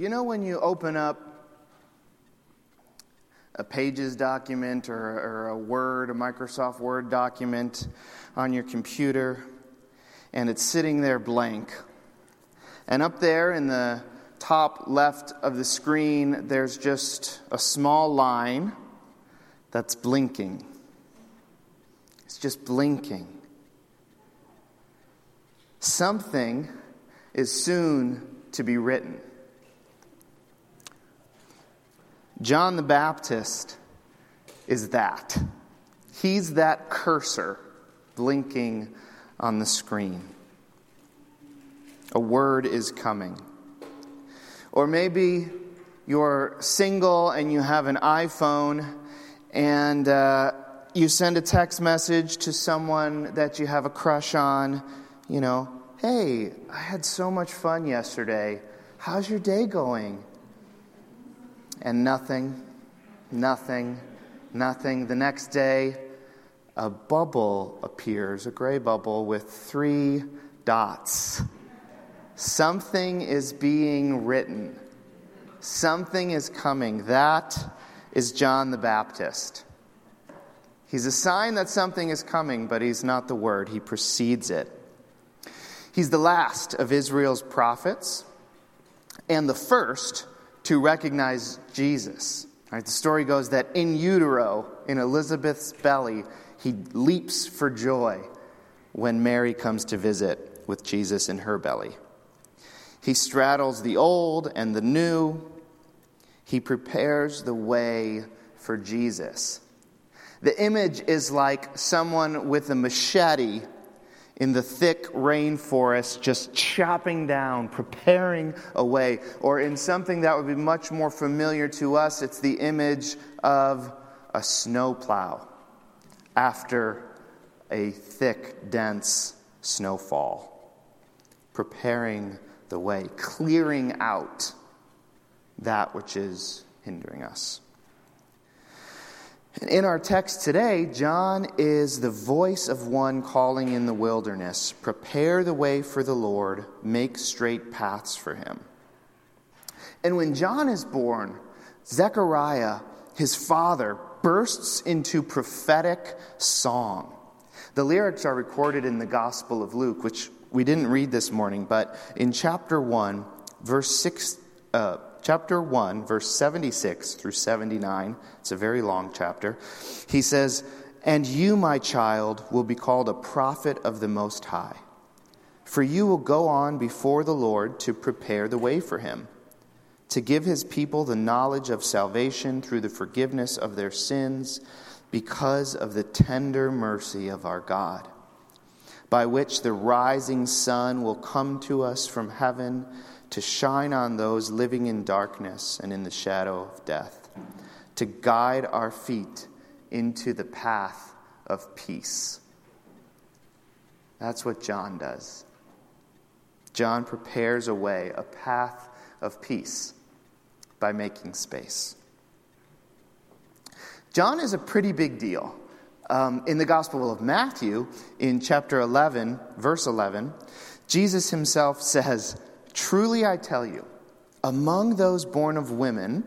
You know, when you open up a Pages document or, or a Word, a Microsoft Word document on your computer, and it's sitting there blank. And up there in the top left of the screen, there's just a small line that's blinking. It's just blinking. Something is soon to be written. John the Baptist is that. He's that cursor blinking on the screen. A word is coming. Or maybe you're single and you have an iPhone and uh, you send a text message to someone that you have a crush on, you know, hey, I had so much fun yesterday. How's your day going? And nothing, nothing, nothing. The next day, a bubble appears, a gray bubble with three dots. Something is being written. Something is coming. That is John the Baptist. He's a sign that something is coming, but he's not the word, he precedes it. He's the last of Israel's prophets and the first to recognize Jesus. Right, the story goes that in utero, in Elizabeth's belly, he leaps for joy when Mary comes to visit with Jesus in her belly. He straddles the old and the new. He prepares the way for Jesus. The image is like someone with a machete in the thick rainforest, just chopping down, preparing a way. Or in something that would be much more familiar to us, it's the image of a snowplow after a thick, dense snowfall, preparing the way, clearing out that which is hindering us. In our text today, John is the voice of one calling in the wilderness Prepare the way for the Lord, make straight paths for him. And when John is born, Zechariah, his father, bursts into prophetic song. The lyrics are recorded in the Gospel of Luke, which we didn't read this morning, but in chapter 1, verse 6. Uh, chapter 1, verse 76 through 79. It's a very long chapter. He says, And you, my child, will be called a prophet of the Most High. For you will go on before the Lord to prepare the way for him, to give his people the knowledge of salvation through the forgiveness of their sins, because of the tender mercy of our God, by which the rising sun will come to us from heaven to shine on those living in darkness and in the shadow of death, to guide our feet into the path of peace. That's what John does. John prepares a way, a path of peace, by making space. John is a pretty big deal. Um, in the Gospel of Matthew, in chapter 11, verse 11, Jesus himself says, Truly I tell you, among those born of women,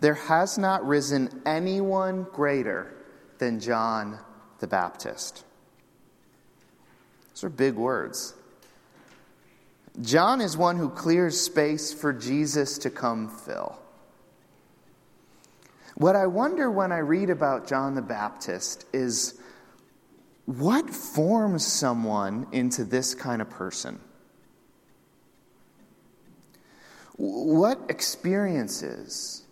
there has not risen anyone greater than John the Baptist. Those are big words. John is one who clears space for Jesus to come fill. What I wonder when I read about John the Baptist is what forms someone into this kind of person? What experiences,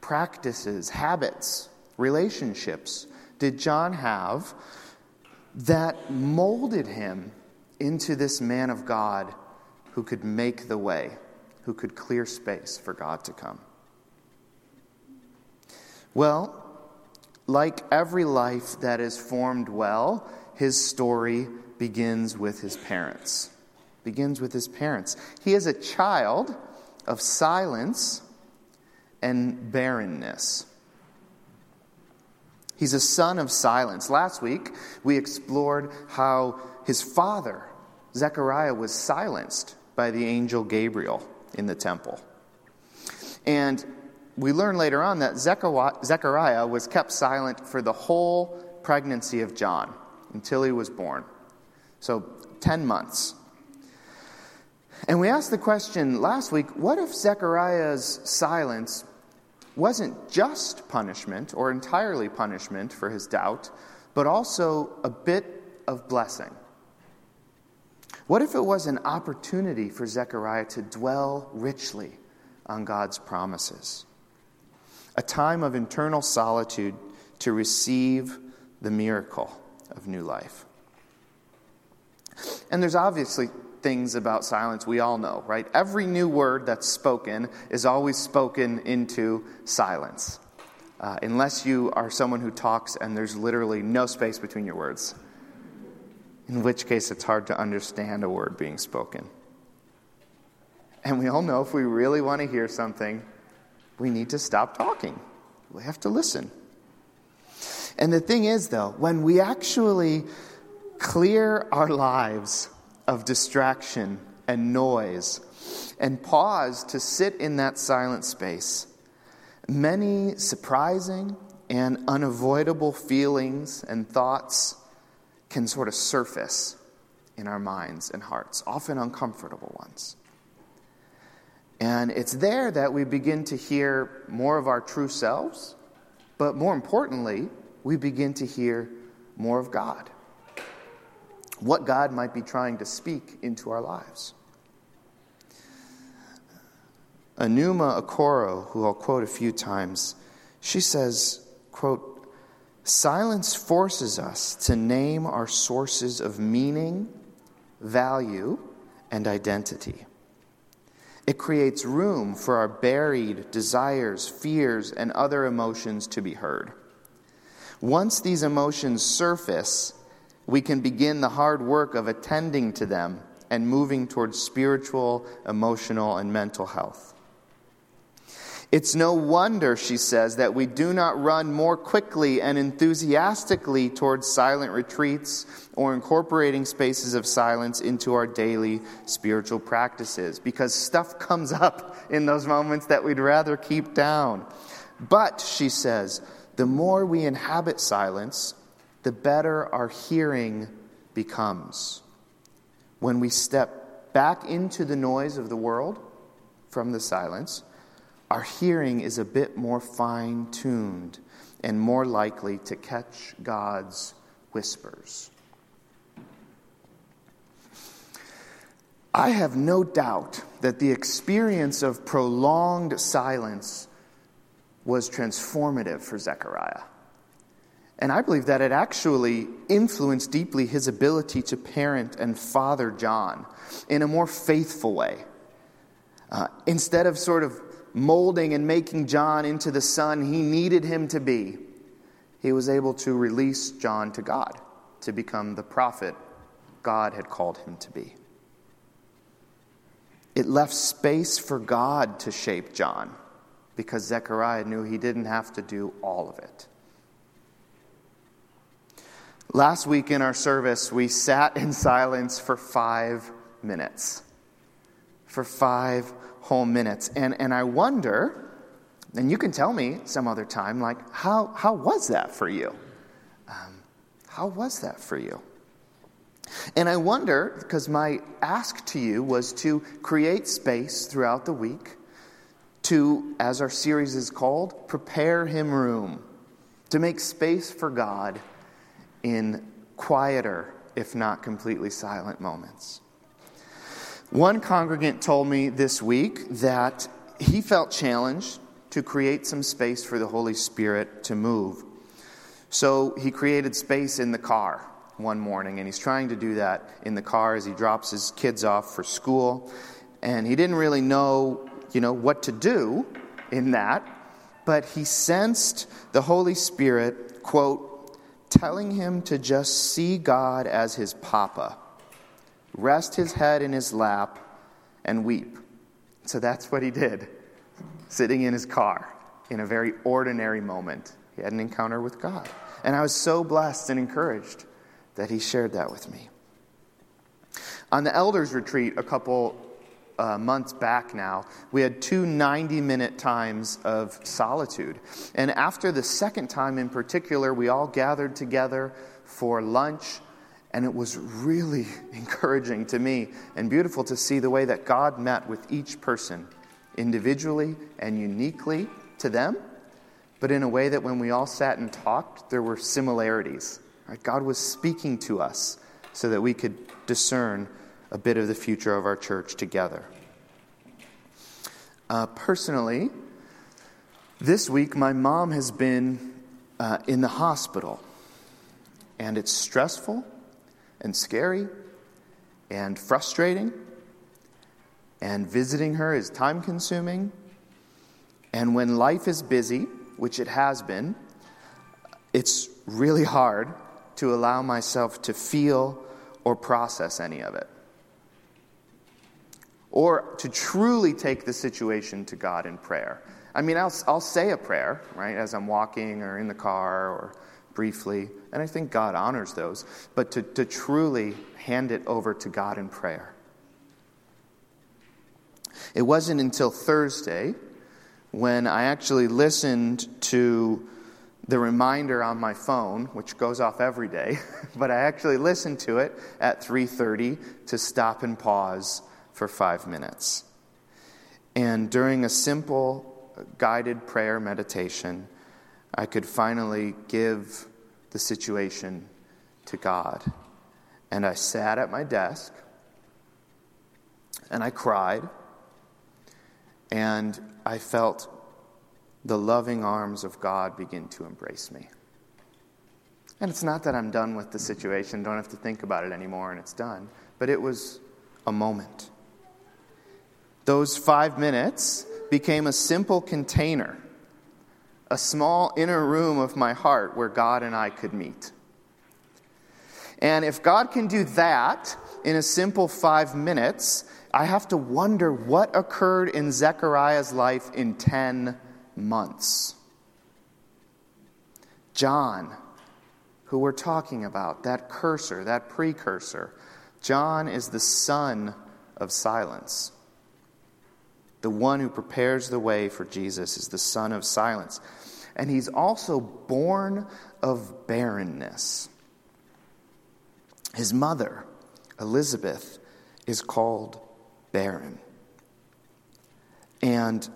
practices, habits, relationships did John have that molded him into this man of God who could make the way, who could clear space for God to come? Well, like every life that is formed well, his story begins with his parents. Begins with his parents. He is a child of silence and barrenness. He's a son of silence. Last week, we explored how his father, Zechariah, was silenced by the angel Gabriel in the temple. And we learn later on that Zechariah was kept silent for the whole pregnancy of John until he was born. So, 10 months. And we asked the question last week what if Zechariah's silence wasn't just punishment or entirely punishment for his doubt, but also a bit of blessing? What if it was an opportunity for Zechariah to dwell richly on God's promises? A time of internal solitude to receive the miracle of new life. And there's obviously things about silence we all know, right? Every new word that's spoken is always spoken into silence, uh, unless you are someone who talks and there's literally no space between your words, in which case it's hard to understand a word being spoken. And we all know if we really want to hear something, we need to stop talking. We have to listen. And the thing is, though, when we actually clear our lives of distraction and noise and pause to sit in that silent space, many surprising and unavoidable feelings and thoughts can sort of surface in our minds and hearts, often uncomfortable ones. And it's there that we begin to hear more of our true selves, but more importantly, we begin to hear more of God what God might be trying to speak into our lives. Enuma Okoro, who I'll quote a few times, she says, quote, Silence forces us to name our sources of meaning, value, and identity. It creates room for our buried desires, fears, and other emotions to be heard. Once these emotions surface, we can begin the hard work of attending to them and moving towards spiritual, emotional, and mental health. It's no wonder, she says, that we do not run more quickly and enthusiastically towards silent retreats or incorporating spaces of silence into our daily spiritual practices, because stuff comes up in those moments that we'd rather keep down. But, she says, the more we inhabit silence, the better our hearing becomes. When we step back into the noise of the world from the silence, our hearing is a bit more fine tuned and more likely to catch God's whispers. I have no doubt that the experience of prolonged silence was transformative for Zechariah. And I believe that it actually influenced deeply his ability to parent and father John in a more faithful way. Uh, instead of sort of molding and making John into the son he needed him to be, he was able to release John to God to become the prophet God had called him to be. It left space for God to shape John because Zechariah knew he didn't have to do all of it. Last week in our service, we sat in silence for five minutes. For five whole minutes. And, and I wonder, and you can tell me some other time, like, how, how was that for you? Um, how was that for you? And I wonder, because my ask to you was to create space throughout the week to, as our series is called, prepare Him room, to make space for God in quieter, if not completely silent moments. One congregant told me this week that he felt challenged to create some space for the Holy Spirit to move. So he created space in the car one morning, and he's trying to do that in the car as he drops his kids off for school. And he didn't really know, you know, what to do in that, but he sensed the Holy Spirit, quote, telling him to just see God as his papa, rest his head in his lap, and weep. So that's what he did, sitting in his car in a very ordinary moment. He had an encounter with God. And I was so blessed and encouraged that he shared that with me. On the elders' retreat a couple uh, months back now, we had two 90 minute times of solitude. And after the second time in particular, we all gathered together for lunch. And it was really encouraging to me and beautiful to see the way that God met with each person individually and uniquely to them, but in a way that when we all sat and talked, there were similarities. Right? God was speaking to us so that we could discern a bit of the future of our church together. Uh, personally, this week my mom has been uh, in the hospital, and it's stressful and scary and frustrating, and visiting her is time consuming. And when life is busy, which it has been, it's really hard to allow myself to feel or process any of it or to truly take the situation to God in prayer. I mean, I'll, I'll say a prayer, right, as I'm walking or in the car or briefly, and I think God honors those, but to, to truly hand it over to God in prayer. It wasn't until Thursday when I actually listened to the reminder on my phone, which goes off every day, but I actually listened to it at 3:30 to stop and pause for five minutes. And during a simple guided prayer meditation, I could finally give the situation to God. And I sat at my desk and I cried and I felt the loving arms of God begin to embrace me. And it's not that I'm done with the situation, don't have to think about it anymore, and it's done, but it was a moment. Those five minutes became a simple container, a small inner room of my heart where God and I could meet. And if God can do that in a simple five minutes, I have to wonder what occurred in Zechariah's life in 10 months. John, who we're talking about, that cursor, that precursor, John is the son of silence. The one who prepares the way for Jesus is the son of silence. And he's also born of barrenness. His mother, Elizabeth, is called barren. And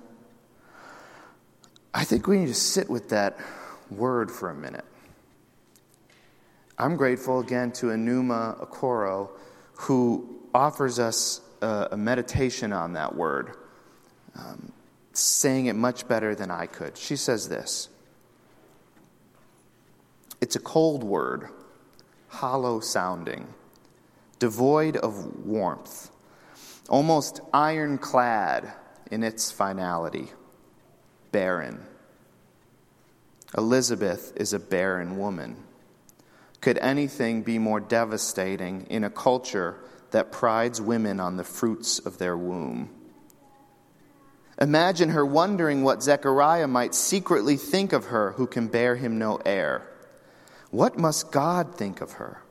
I think we need to sit with that word for a minute. I'm grateful again to Enuma Okoro, who offers us a, a meditation on that word um, saying it much better than I could. She says this It's a cold word, hollow sounding, devoid of warmth, almost ironclad in its finality, barren. Elizabeth is a barren woman. Could anything be more devastating in a culture that prides women on the fruits of their womb? Imagine her wondering what Zechariah might secretly think of her who can bear him no heir. What must God think of her?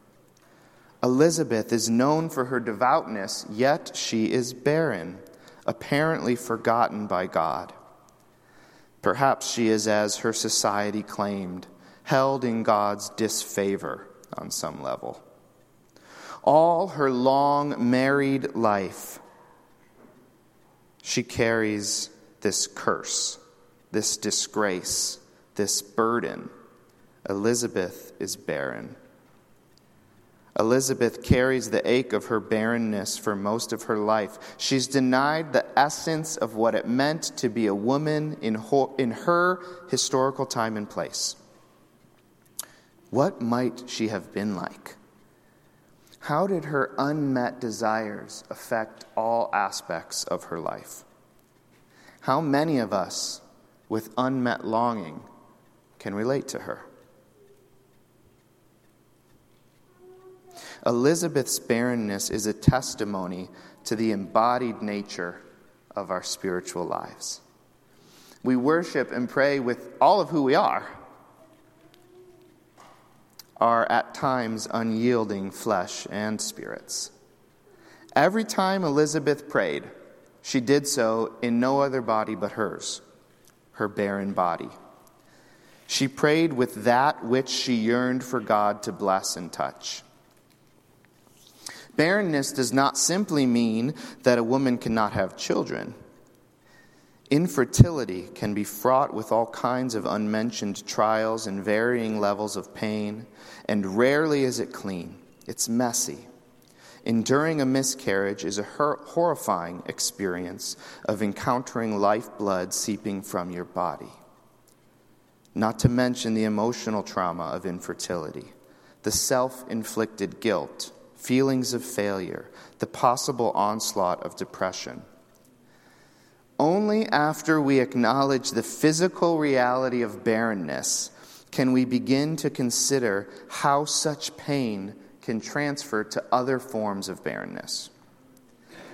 Elizabeth is known for her devoutness, yet she is barren, apparently forgotten by God. Perhaps she is as her society claimed, held in God's disfavor on some level. All her long married life, she carries this curse, this disgrace, this burden. Elizabeth is barren. Elizabeth carries the ache of her barrenness for most of her life. She's denied the essence of what it meant to be a woman in, ho- in her historical time and place. What might she have been like? How did her unmet desires affect all aspects of her life? How many of us with unmet longing can relate to her? Elizabeth's barrenness is a testimony to the embodied nature of our spiritual lives. We worship and pray with all of who we are are at times unyielding flesh and spirits. Every time Elizabeth prayed, she did so in no other body but hers, her barren body. She prayed with that which she yearned for God to bless and touch. Barrenness does not simply mean that a woman cannot have children. Infertility can be fraught with all kinds of unmentioned trials and varying levels of pain, and rarely is it clean. It's messy. Enduring a miscarriage is a horrifying experience of encountering lifeblood seeping from your body. Not to mention the emotional trauma of infertility, the self inflicted guilt, feelings of failure, the possible onslaught of depression only after we acknowledge the physical reality of barrenness can we begin to consider how such pain can transfer to other forms of barrenness.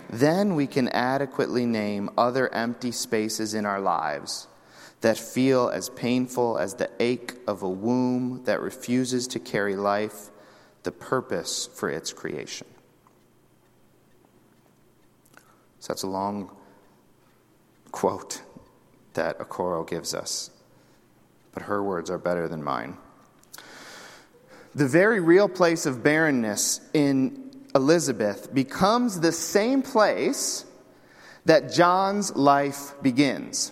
Then we can adequately name other empty spaces in our lives that feel as painful as the ache of a womb that refuses to carry life, the purpose for its creation. So that's a long quote that Okoro gives us, but her words are better than mine. The very real place of barrenness in Elizabeth becomes the same place that John's life begins.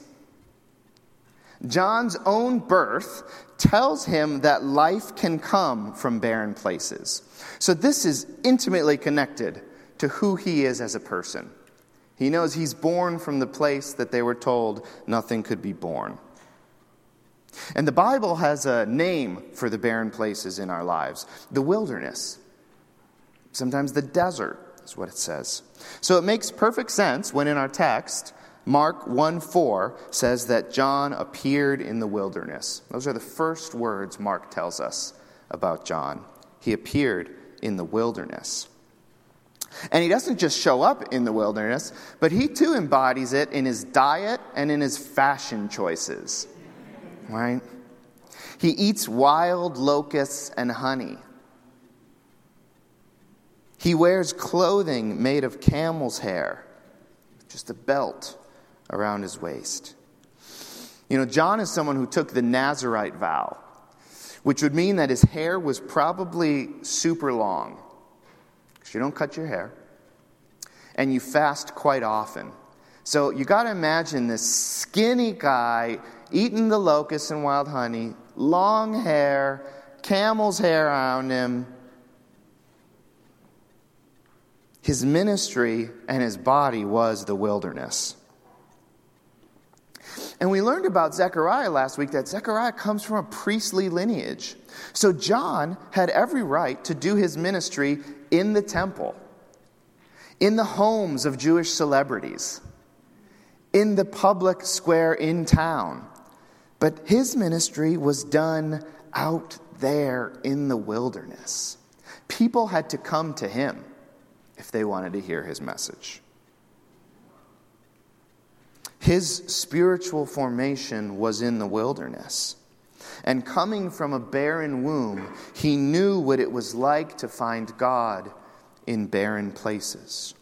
John's own birth tells him that life can come from barren places. So, this is intimately connected to who he is as a person. He knows he's born from the place that they were told nothing could be born. And the Bible has a name for the barren places in our lives the wilderness. Sometimes the desert is what it says. So it makes perfect sense when in our text, Mark 1 4 says that John appeared in the wilderness. Those are the first words Mark tells us about John. He appeared in the wilderness. And he doesn't just show up in the wilderness, but he too embodies it in his diet and in his fashion choices. Right? He eats wild locusts and honey. He wears clothing made of camel's hair, just a belt around his waist. You know, John is someone who took the Nazarite vow, which would mean that his hair was probably super long because you don't cut your hair, and you fast quite often. So you got to imagine this skinny guy eating the locusts and wild honey, long hair, camel's hair around him. His ministry and his body was the wilderness. And we learned about Zechariah last week that Zechariah comes from a priestly lineage. So John had every right to do his ministry in the temple, in the homes of Jewish celebrities, in the public square in town. But his ministry was done out there in the wilderness. People had to come to him if they wanted to hear his message. His spiritual formation was in the wilderness. And coming from a barren womb, he knew what it was like to find God in barren places.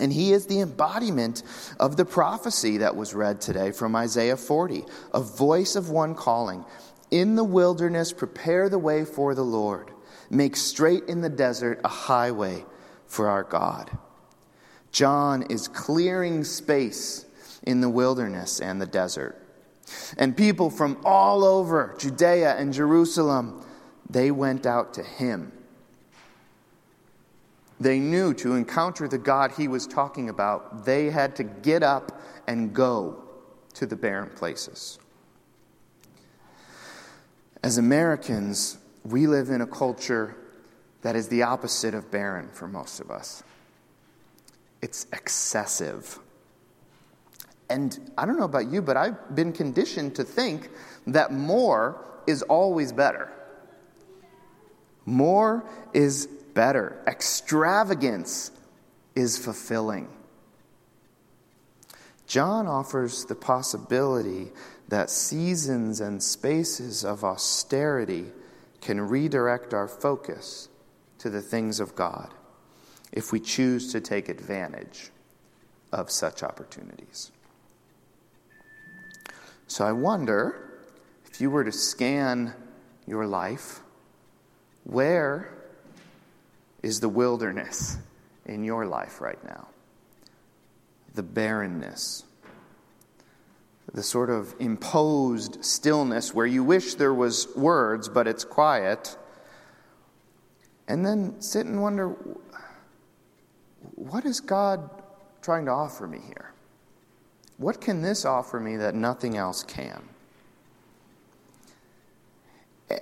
And he is the embodiment of the prophecy that was read today from Isaiah 40 a voice of one calling, In the wilderness, prepare the way for the Lord, make straight in the desert a highway for our God. John is clearing space in the wilderness and the desert. And people from all over Judea and Jerusalem, they went out to him. They knew to encounter the God he was talking about, they had to get up and go to the barren places. As Americans, we live in a culture that is the opposite of barren for most of us. It's excessive. And I don't know about you, but I've been conditioned to think that more is always better. More is better. Extravagance is fulfilling. John offers the possibility that seasons and spaces of austerity can redirect our focus to the things of God. if we choose to take advantage of such opportunities. So I wonder if you were to scan your life, where is the wilderness in your life right now? The barrenness, the sort of imposed stillness where you wish there was words, but it's quiet. And then sit and wonder what is God trying to offer me here? What can this offer me that nothing else can?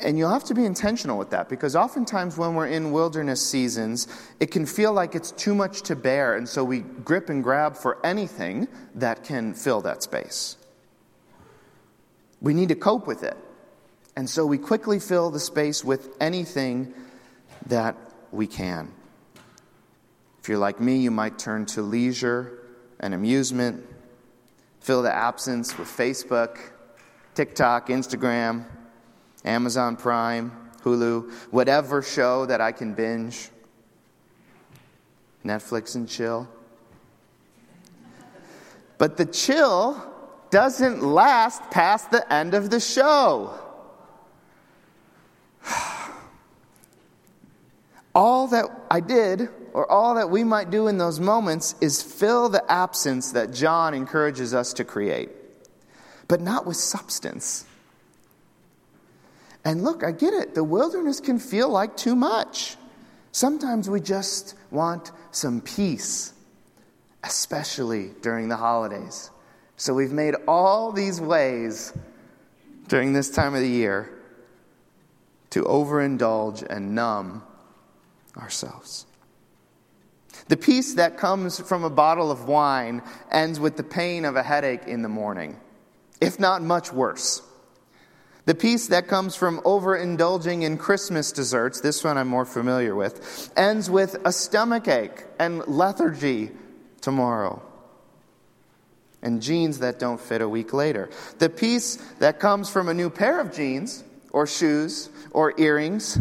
And you'll have to be intentional with that because oftentimes when we're in wilderness seasons, it can feel like it's too much to bear, and so we grip and grab for anything that can fill that space. We need to cope with it. And so we quickly fill the space with anything that we can. If you're like me, you might turn to leisure and amusement, fill the absence with Facebook, TikTok, Instagram, Amazon Prime, Hulu, whatever show that I can binge, Netflix and chill. But the chill doesn't last past the end of the show. all that I did, or all that we might do in those moments, is fill the absence that John encourages us to create, but not with substance. And look, I get it. The wilderness can feel like too much. Sometimes we just want some peace, especially during the holidays. So we've made all these ways during this time of the year to overindulge and numb ourselves. The peace that comes from a bottle of wine ends with the pain of a headache in the morning, if not much worse. The peace that comes from overindulging in Christmas desserts, this one I'm more familiar with, ends with a stomach ache and lethargy tomorrow. And jeans that don't fit a week later. The peace that comes from a new pair of jeans or shoes or earrings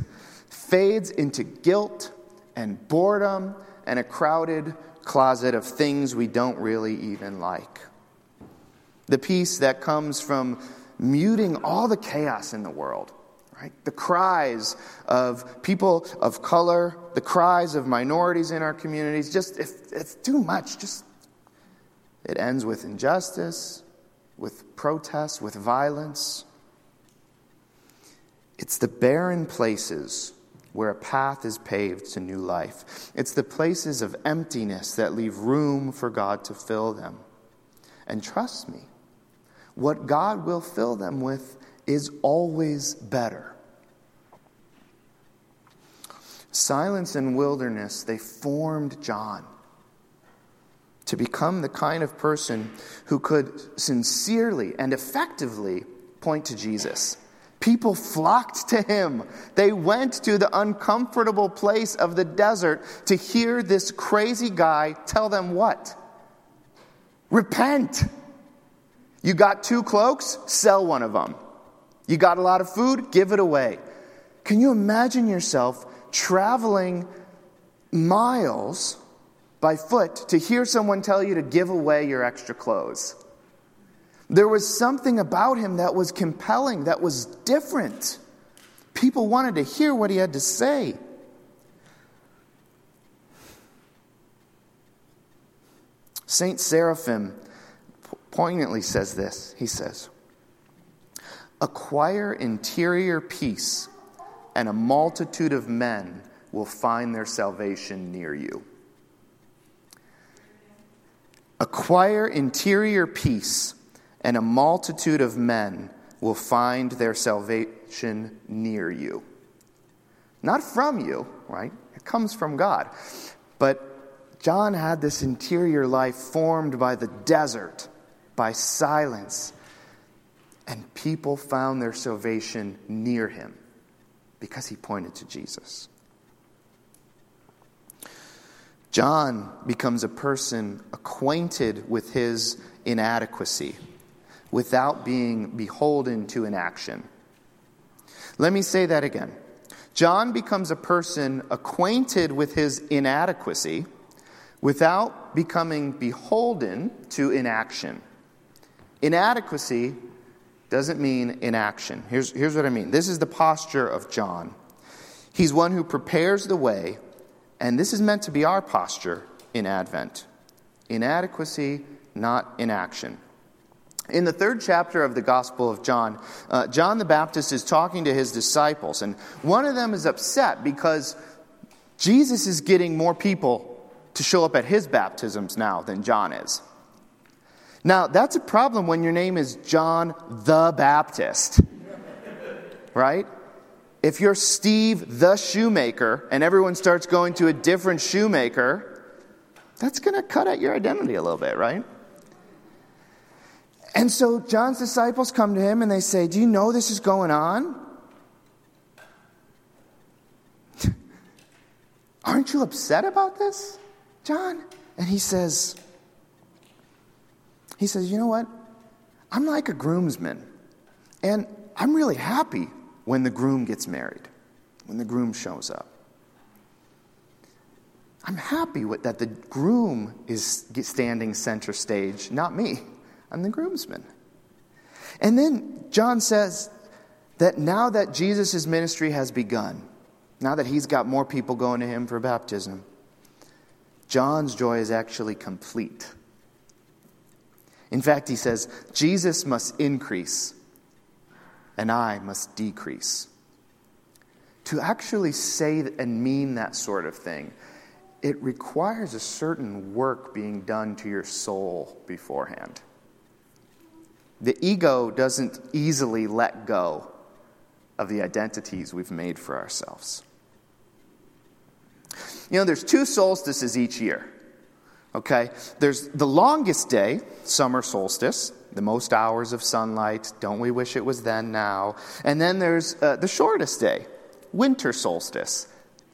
fades into guilt and boredom and a crowded closet of things we don't really even like. The peace that comes from muting all the chaos in the world, right? The cries of people of color, the cries of minorities in our communities, just if it's too much, just it ends with injustice, with protests, with violence. It's the barren places where a path is paved to new life. It's the places of emptiness that leave room for God to fill them. And trust me, what God will fill them with is always better. Silence and wilderness, they formed John to become the kind of person who could sincerely and effectively point to Jesus. People flocked to him. They went to the uncomfortable place of the desert to hear this crazy guy tell them what? Repent. You got two cloaks? Sell one of them. You got a lot of food? Give it away. Can you imagine yourself traveling miles by foot to hear someone tell you to give away your extra clothes? There was something about him that was compelling, that was different. People wanted to hear what he had to say. Saint Seraphim poignantly says this. He says, Acquire interior peace, and a multitude of men will find their salvation near you. Acquire interior peace, and a multitude of men will find their salvation near you. Not from you, right? It comes from God. But John had this interior life formed by the desert, by silence, and people found their salvation near him because he pointed to Jesus. John becomes a person acquainted with his inadequacy without being beholden to an action. Let me say that again. John becomes a person acquainted with his inadequacy without becoming beholden to inaction. Inadequacy doesn't mean inaction. Here's, here's what I mean this is the posture of John. He's one who prepares the way, and this is meant to be our posture in Advent. Inadequacy, not inaction. In the third chapter of the Gospel of John, uh, John the Baptist is talking to his disciples, and one of them is upset because Jesus is getting more people to show up at his baptisms now than John is. Now, that's a problem when your name is John the Baptist, right? If you're Steve the shoemaker and everyone starts going to a different shoemaker, that's going to cut at your identity a little bit, right? And so John's disciples come to him and they say, Do you know this is going on? Aren't you upset about this, John? And he says, he says, You know what? I'm like a groomsman. And I'm really happy when the groom gets married, when the groom shows up. I'm happy with, that the groom is standing center stage, not me. I'm the groomsman. And then John says that now that Jesus' ministry has begun, now that he's got more people going to him for baptism, John's joy is actually complete. In fact, he says, Jesus must increase and I must decrease. To actually say and mean that sort of thing, it requires a certain work being done to your soul beforehand. The ego doesn't easily let go of the identities we've made for ourselves. You know, there's two solstices each year. Okay? There's the longest day, summer solstice, the most hours of sunlight. Don't we wish it was then now? And then there's uh, the shortest day, winter solstice,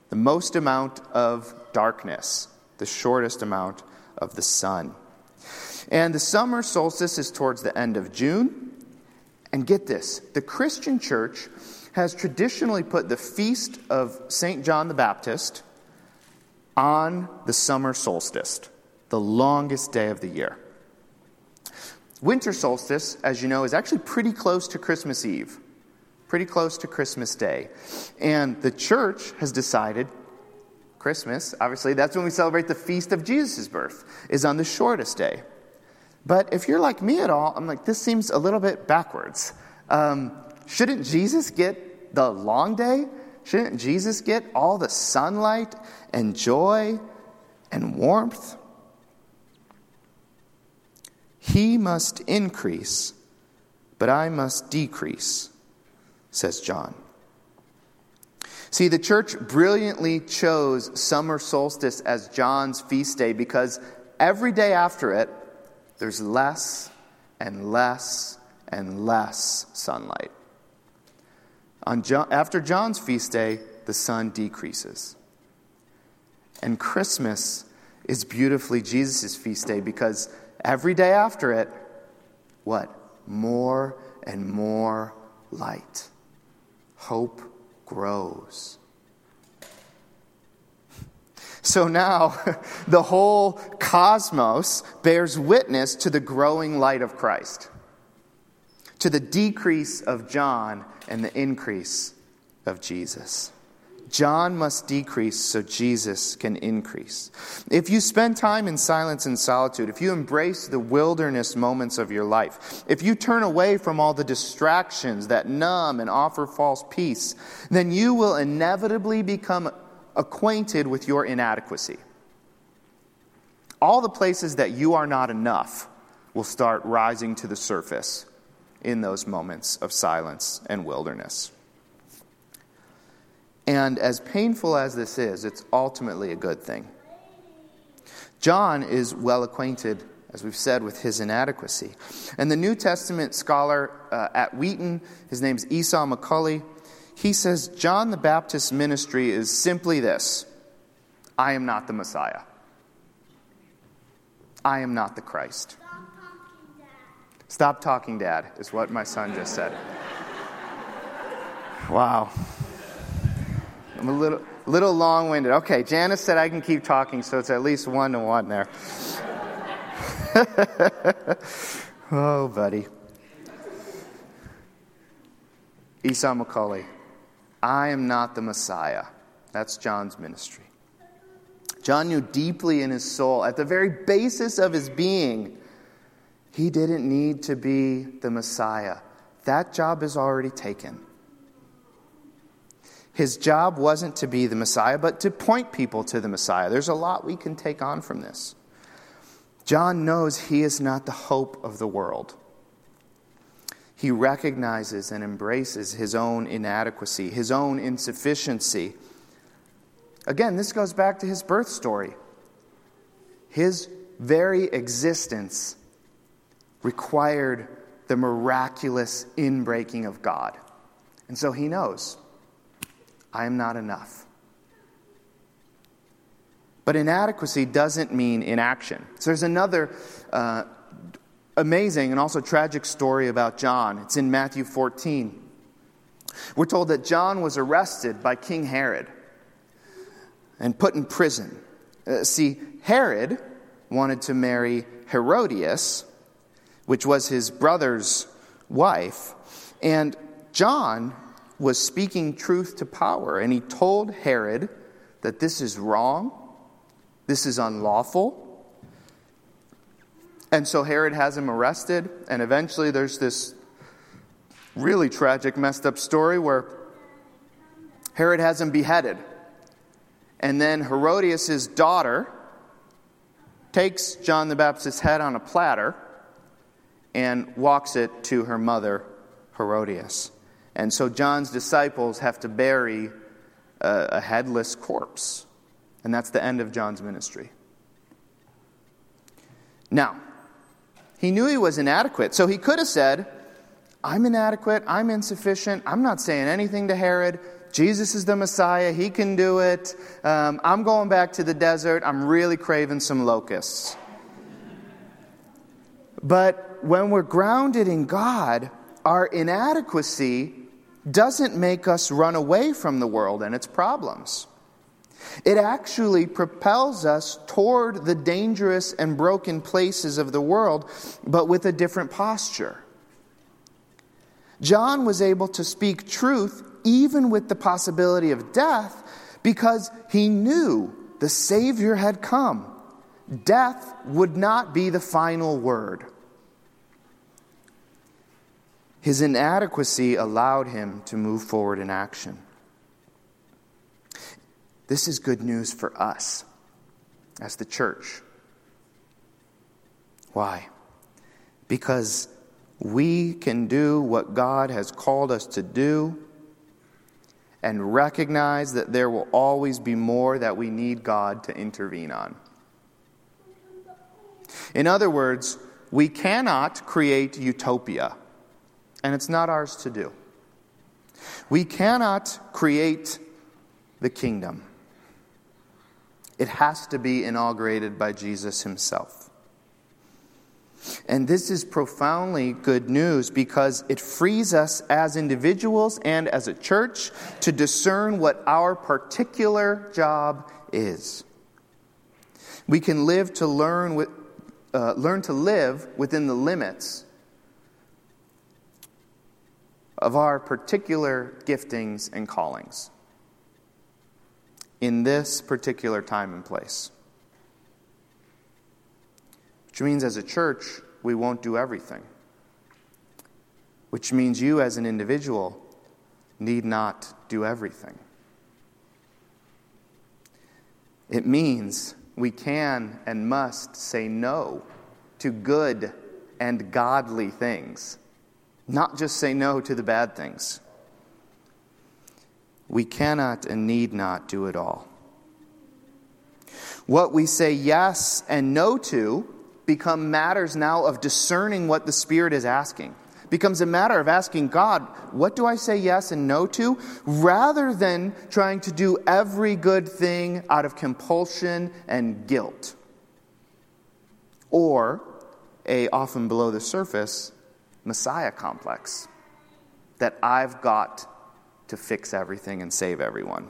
the most amount of darkness, the shortest amount of the sun. And the summer solstice is towards the end of June. And get this the Christian church has traditionally put the feast of St. John the Baptist on the summer solstice the longest day of the year. Winter solstice, as you know, is actually pretty close to Christmas Eve, pretty close to Christmas Day. And the church has decided Christmas, obviously, that's when we celebrate the feast of Jesus' birth, is on the shortest day. But if you're like me at all, I'm like, this seems a little bit backwards. Um, shouldn't Jesus get the long day? Shouldn't Jesus get all the sunlight and joy and warmth? He must increase, but I must decrease, says John. See, the church brilliantly chose summer solstice as John's feast day because every day after it, there's less and less and less sunlight. On John, after John's feast day, the sun decreases. And Christmas is beautifully Jesus' feast day because Every day after it, what? More and more light. Hope grows. So now, the whole cosmos bears witness to the growing light of Christ, to the decrease of John and the increase of Jesus. John must decrease so Jesus can increase. If you spend time in silence and solitude, if you embrace the wilderness moments of your life, if you turn away from all the distractions that numb and offer false peace, then you will inevitably become acquainted with your inadequacy. All the places that you are not enough will start rising to the surface in those moments of silence and wilderness. And as painful as this is, it's ultimately a good thing. John is well acquainted, as we've said, with his inadequacy. And the New Testament scholar uh, at Wheaton, his name's Esau McCaulley, he says John the Baptist's ministry is simply this I am not the Messiah. I am not the Christ. Stop talking, Dad, Stop talking, Dad, is what my son just said. wow. I'm a little, little long winded. Okay, Janice said I can keep talking, so it's at least one to one there. oh, buddy. Esau McCaulley, I am not the Messiah. That's John's ministry. John knew deeply in his soul, at the very basis of his being, he didn't need to be the Messiah. That job is already taken. His job wasn't to be the Messiah, but to point people to the Messiah. There's a lot we can take on from this. John knows he is not the hope of the world. He recognizes and embraces his own inadequacy, his own insufficiency. Again, this goes back to his birth story. His very existence required the miraculous inbreaking of God. And so he knows I am not enough. But inadequacy doesn't mean inaction. So there's another uh, amazing and also tragic story about John. It's in Matthew 14. We're told that John was arrested by King Herod and put in prison. Uh, see, Herod wanted to marry Herodias, which was his brother's wife, and John was speaking truth to power, and he told Herod that this is wrong, this is unlawful. And so Herod has him arrested, and eventually there's this really tragic, messed up story where Herod has him beheaded. And then Herodias' daughter takes John the Baptist's head on a platter and walks it to her mother, Herodias. And so John's disciples have to bury a, a headless corpse. And that's the end of John's ministry. Now, he knew he was inadequate, so he could have said, I'm inadequate, I'm insufficient, I'm not saying anything to Herod. Jesus is the Messiah, he can do it. Um, I'm going back to the desert, I'm really craving some locusts. But when we're grounded in God, our inadequacy doesn't make us run away from the world and its problems. It actually propels us toward the dangerous and broken places of the world, but with a different posture. John was able to speak truth even with the possibility of death because he knew the Savior had come. Death would not be the final word. His inadequacy allowed him to move forward in action. This is good news for us as the church. Why? Because we can do what God has called us to do and recognize that there will always be more that we need God to intervene on. In other words, we cannot create utopia and it's not ours to do. We cannot create the kingdom, it has to be inaugurated by Jesus himself. And this is profoundly good news because it frees us as individuals and as a church to discern what our particular job is. We can live to learn, with, uh, learn to live within the limits of our particular giftings and callings in this particular time and place. Which means, as a church, we won't do everything. Which means you, as an individual, need not do everything. It means we can and must say no to good and godly things not just say no to the bad things. We cannot and need not do it all. What we say yes and no to become matters now of discerning what the Spirit is asking. Becomes a matter of asking God, what do I say yes and no to? Rather than trying to do every good thing out of compulsion and guilt. Or a often below the surface Messiah complex that I've got to fix everything and save everyone.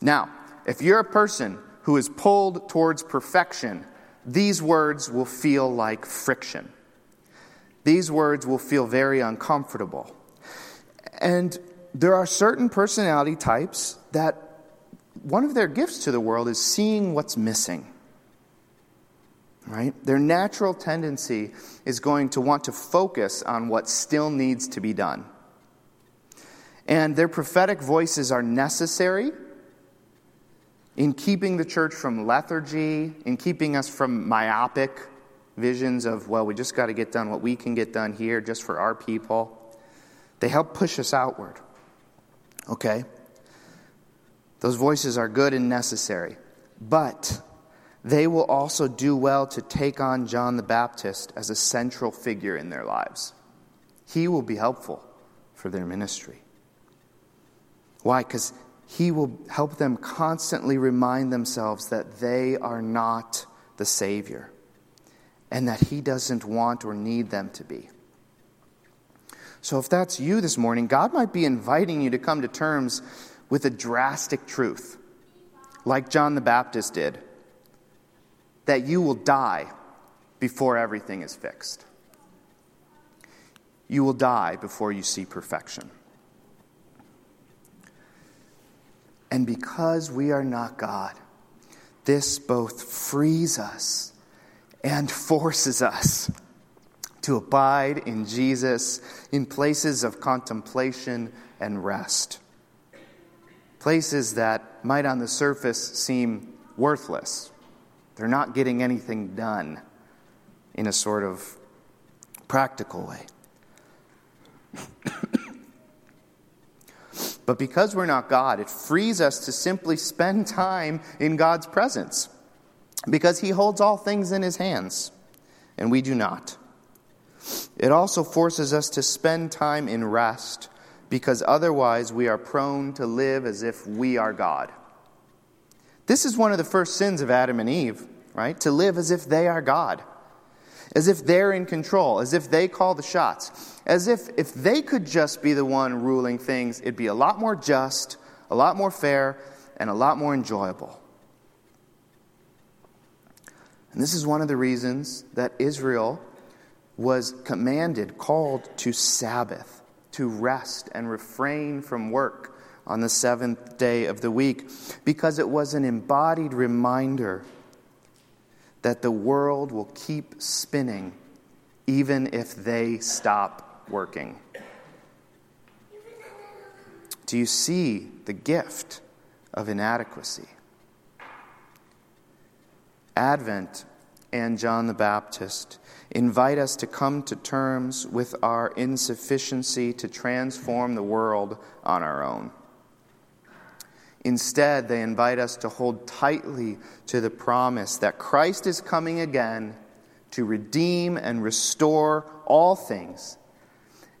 Now, if you're a person who is pulled towards perfection, these words will feel like friction. These words will feel very uncomfortable. And there are certain personality types that one of their gifts to the world is seeing what's missing. Right? Their natural tendency is going to want to focus on what still needs to be done. And their prophetic voices are necessary in keeping the church from lethargy, in keeping us from myopic visions of, well, we just got to get done what we can get done here just for our people. They help push us outward. Okay? Those voices are good and necessary. But they will also do well to take on John the Baptist as a central figure in their lives. He will be helpful for their ministry. Why? Because he will help them constantly remind themselves that they are not the Savior and that He doesn't want or need them to be. So, if that's you this morning, God might be inviting you to come to terms with a drastic truth, like John the Baptist did, that you will die before everything is fixed. You will die before you see perfection. And because we are not God, this both frees us and forces us to abide in Jesus in places of contemplation and rest. Places that might on the surface seem worthless. They're not getting anything done in a sort of practical way. But because we're not God, it frees us to simply spend time in God's presence because He holds all things in His hands, and we do not. It also forces us to spend time in rest because otherwise we are prone to live as if we are God. This is one of the first sins of Adam and Eve, right? To live as if they are God as if they're in control, as if they call the shots, as if if they could just be the one ruling things, it'd be a lot more just, a lot more fair, and a lot more enjoyable. And this is one of the reasons that Israel was commanded, called to Sabbath, to rest and refrain from work on the seventh day of the week, because it was an embodied reminder that the world will keep spinning even if they stop working. Do you see the gift of inadequacy? Advent and John the Baptist invite us to come to terms with our insufficiency to transform the world on our own. Instead, they invite us to hold tightly to the promise that Christ is coming again to redeem and restore all things,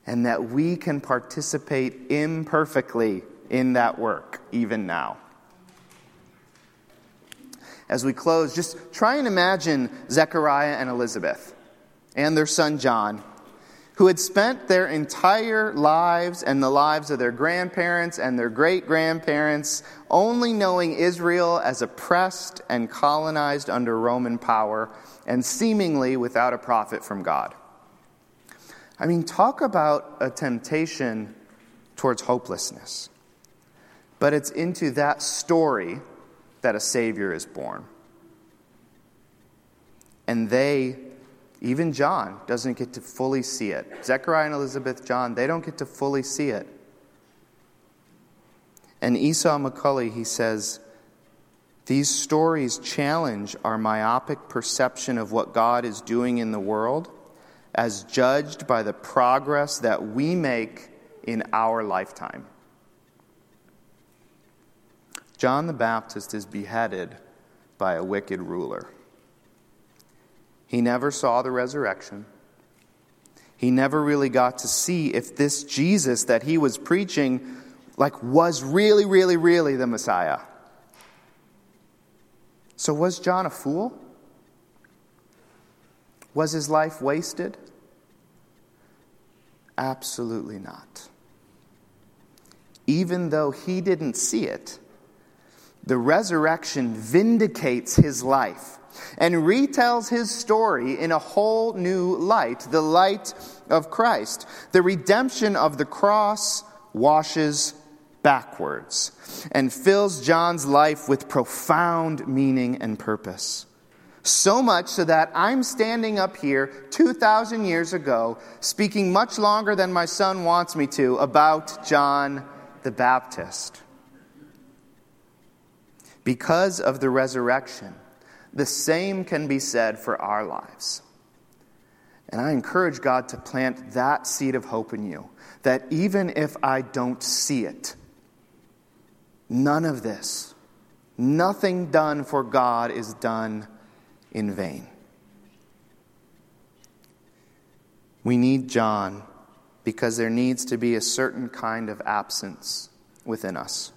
and that we can participate imperfectly in that work even now. As we close, just try and imagine Zechariah and Elizabeth and their son John who had spent their entire lives and the lives of their grandparents and their great grandparents only knowing Israel as oppressed and colonized under Roman power and seemingly without a prophet from God. I mean, talk about a temptation towards hopelessness. But it's into that story that a Savior is born. And they even John doesn't get to fully see it. Zechariah and Elizabeth, John, they don't get to fully see it. And Esau McCaulley, he says, these stories challenge our myopic perception of what God is doing in the world as judged by the progress that we make in our lifetime. John the Baptist is beheaded by a wicked ruler. He never saw the resurrection. He never really got to see if this Jesus that he was preaching like was really really really the Messiah. So was John a fool? Was his life wasted? Absolutely not. Even though he didn't see it, the resurrection vindicates his life and retells his story in a whole new light, the light of Christ. The redemption of the cross washes backwards and fills John's life with profound meaning and purpose. So much so that I'm standing up here 2,000 years ago, speaking much longer than my son wants me to about John the Baptist. Because of the resurrection, the same can be said for our lives. And I encourage God to plant that seed of hope in you, that even if I don't see it, none of this, nothing done for God is done in vain. We need John because there needs to be a certain kind of absence within us,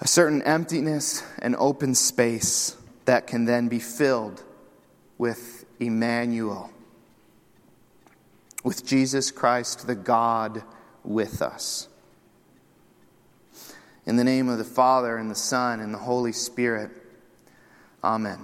a certain emptiness and open space that can then be filled with Emmanuel, with Jesus Christ, the God with us. In the name of the Father, and the Son, and the Holy Spirit, Amen.